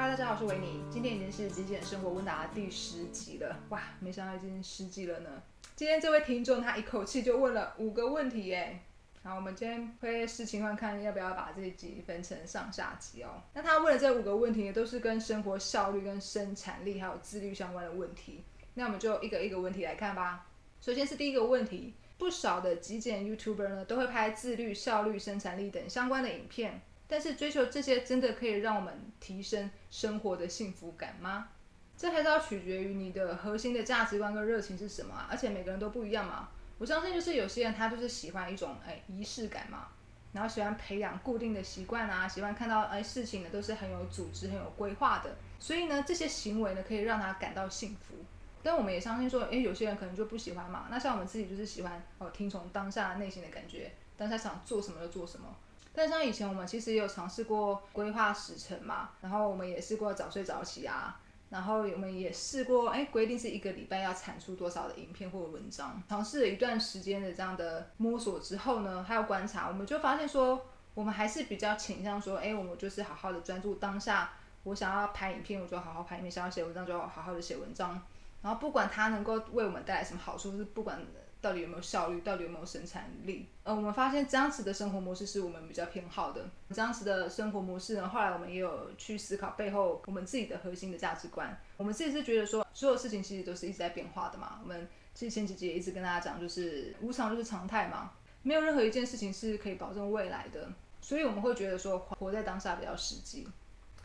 哈大家好，我是维尼。今天已经是极简生活问答第十集了，哇，没想到已经十集了呢。今天这位听众他一口气就问了五个问题耶。好，我们今天会视情况看要不要把这一集分成上下集哦。那他问的这五个问题都是跟生活效率、跟生产力还有自律相关的问题。那我们就一个一个问题来看吧。首先是第一个问题，不少的极简 YouTuber 呢都会拍自律、效率、生产力等相关的影片。但是追求这些真的可以让我们提升生活的幸福感吗？这还是要取决于你的核心的价值观跟热情是什么啊！而且每个人都不一样嘛。我相信就是有些人他就是喜欢一种哎仪式感嘛，然后喜欢培养固定的习惯啊，喜欢看到哎事情呢都是很有组织、很有规划的。所以呢这些行为呢可以让他感到幸福。但我们也相信说，哎有些人可能就不喜欢嘛。那像我们自己就是喜欢哦听从当下内心的感觉，当下想做什么就做什么。但像以前我们其实也有尝试过规划时程嘛，然后我们也试过早睡早起啊，然后我们也试过哎规定是一个礼拜要产出多少的影片或者文章，尝试了一段时间的这样的摸索之后呢，还有观察，我们就发现说，我们还是比较倾向说，哎，我们就是好好的专注当下，我想要拍影片，我就好好拍影片；想要写文章，就好好的写文章。然后不管它能够为我们带来什么好处，是不管。到底有没有效率？到底有没有生产力？呃，我们发现这样子的生活模式是我们比较偏好的。这样子的生活模式呢，后来我们也有去思考背后我们自己的核心的价值观。我们自己是觉得说，所有事情其实都是一直在变化的嘛。我们其实前几集也一直跟大家讲，就是无常就是常态嘛，没有任何一件事情是可以保证未来的。所以我们会觉得说，活在当下比较实际。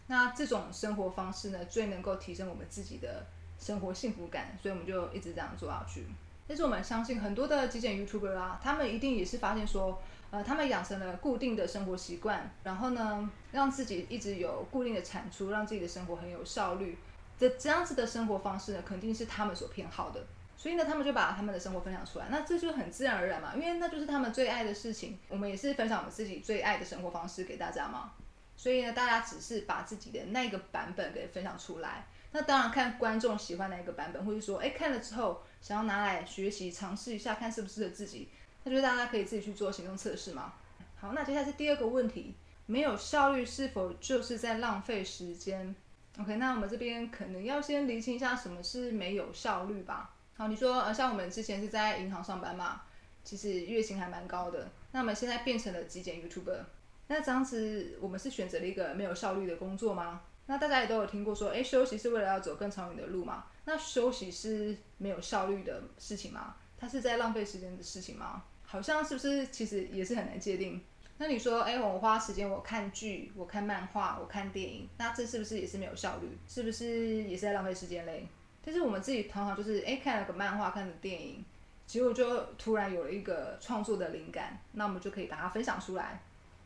那这种生活方式呢，最能够提升我们自己的生活幸福感，所以我们就一直这样做下去。但是我们相信很多的极简 YouTuber 啊，他们一定也是发现说，呃，他们养成了固定的生活习惯，然后呢，让自己一直有固定的产出，让自己的生活很有效率。这这样子的生活方式呢，肯定是他们所偏好的。所以呢，他们就把他们的生活分享出来，那这就很自然而然嘛，因为那就是他们最爱的事情。我们也是分享我们自己最爱的生活方式给大家嘛。所以呢，大家只是把自己的那个版本给分享出来。那当然看观众喜欢哪一个版本，或者说，哎，看了之后想要拿来学习尝试一下，看适不适合自己，那就是大家可以自己去做行动测试嘛。好，那接下来是第二个问题，没有效率是否就是在浪费时间？OK，那我们这边可能要先厘清一下什么是没有效率吧。好，你说，呃，像我们之前是在银行上班嘛，其实月薪还蛮高的，那我们现在变成了极简 YouTuber，那这样子我们是选择了一个没有效率的工作吗？那大家也都有听过说，哎，休息是为了要走更长远的路嘛？那休息是没有效率的事情吗？它是在浪费时间的事情吗？好像是不是其实也是很难界定？那你说，哎，我花时间我看剧、我看漫画、我看电影，那这是不是也是没有效率？是不是也是在浪费时间嘞？但是我们自己常常就是，哎，看了个漫画、看了电影，结果就突然有了一个创作的灵感，那我们就可以把它分享出来。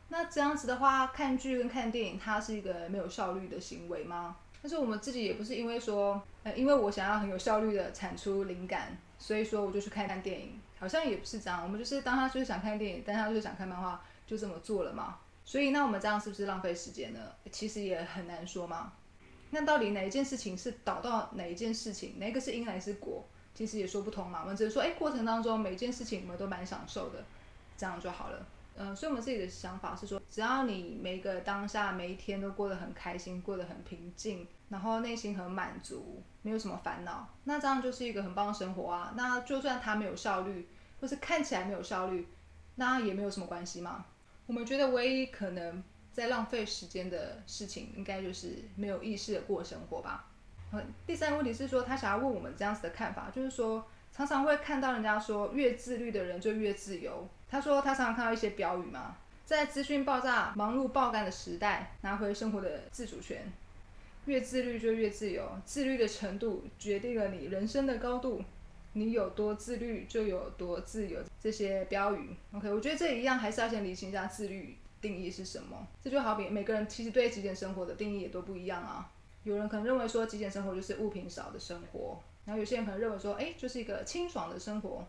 那这样子的话，看剧跟看电影，它是一个没有效率的行为吗？但是我们自己也不是因为说，呃，因为我想要很有效率的产出灵感，所以说我就去看看电影，好像也不是这样。我们就是当他就是想看电影，但他就是想看漫画，就这么做了嘛。所以那我们这样是不是浪费时间呢？其实也很难说嘛。那到底哪一件事情是导到哪一件事情，哪个是因还是果，其实也说不通嘛。我们只是说，哎，过程当中每一件事情我们都蛮享受的，这样就好了。嗯，所以我们自己的想法是说，只要你每个当下每一天都过得很开心，过得很平静，然后内心很满足，没有什么烦恼，那这样就是一个很棒的生活啊。那就算它没有效率，或是看起来没有效率，那也没有什么关系嘛。我们觉得唯一可能在浪费时间的事情，应该就是没有意识的过生活吧。第三个问题是说，他想要问我们这样子的看法，就是说。常常会看到人家说，越自律的人就越自由。他说他常常看到一些标语嘛，在资讯爆炸、忙碌爆肝的时代，拿回生活的自主权。越自律就越自由，自律的程度决定了你人生的高度。你有多自律，就有多自由。这些标语，OK，我觉得这一样还是要先理清一下自律定义是什么。这就好比每个人其实对极简生活的定义也都不一样啊。有人可能认为说极简生活就是物品少的生活。然后有些人可能认为说，哎，就是一个清爽的生活。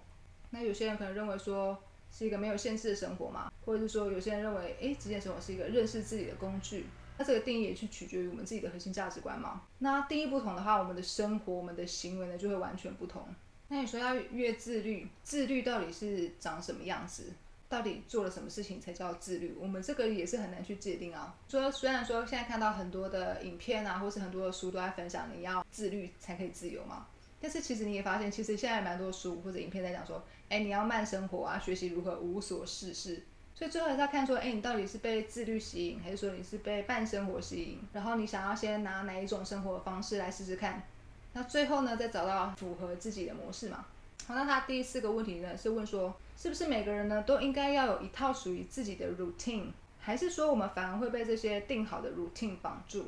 那有些人可能认为说，是一个没有限制的生活嘛，或者是说，有些人认为，哎，极简生活是一个认识自己的工具。那这个定义也是取决于我们自己的核心价值观嘛。那定义不同的话，我们的生活、我们的行为呢，就会完全不同。那你说要越自律，自律到底是长什么样子？到底做了什么事情才叫自律？我们这个也是很难去界定啊。说虽然说现在看到很多的影片啊，或是很多的书都在分享你要自律才可以自由嘛，但是其实你也发现，其实现在蛮多书或者影片在讲说，哎，你要慢生活啊，学习如何无所事事。所以最后还是要看说，哎，你到底是被自律吸引，还是说你是被半生活吸引？然后你想要先拿哪一种生活方式来试试看？那最后呢，再找到符合自己的模式嘛？好，那他第四个问题呢，是问说，是不是每个人呢都应该要有一套属于自己的 routine，还是说我们反而会被这些定好的 routine 绑住？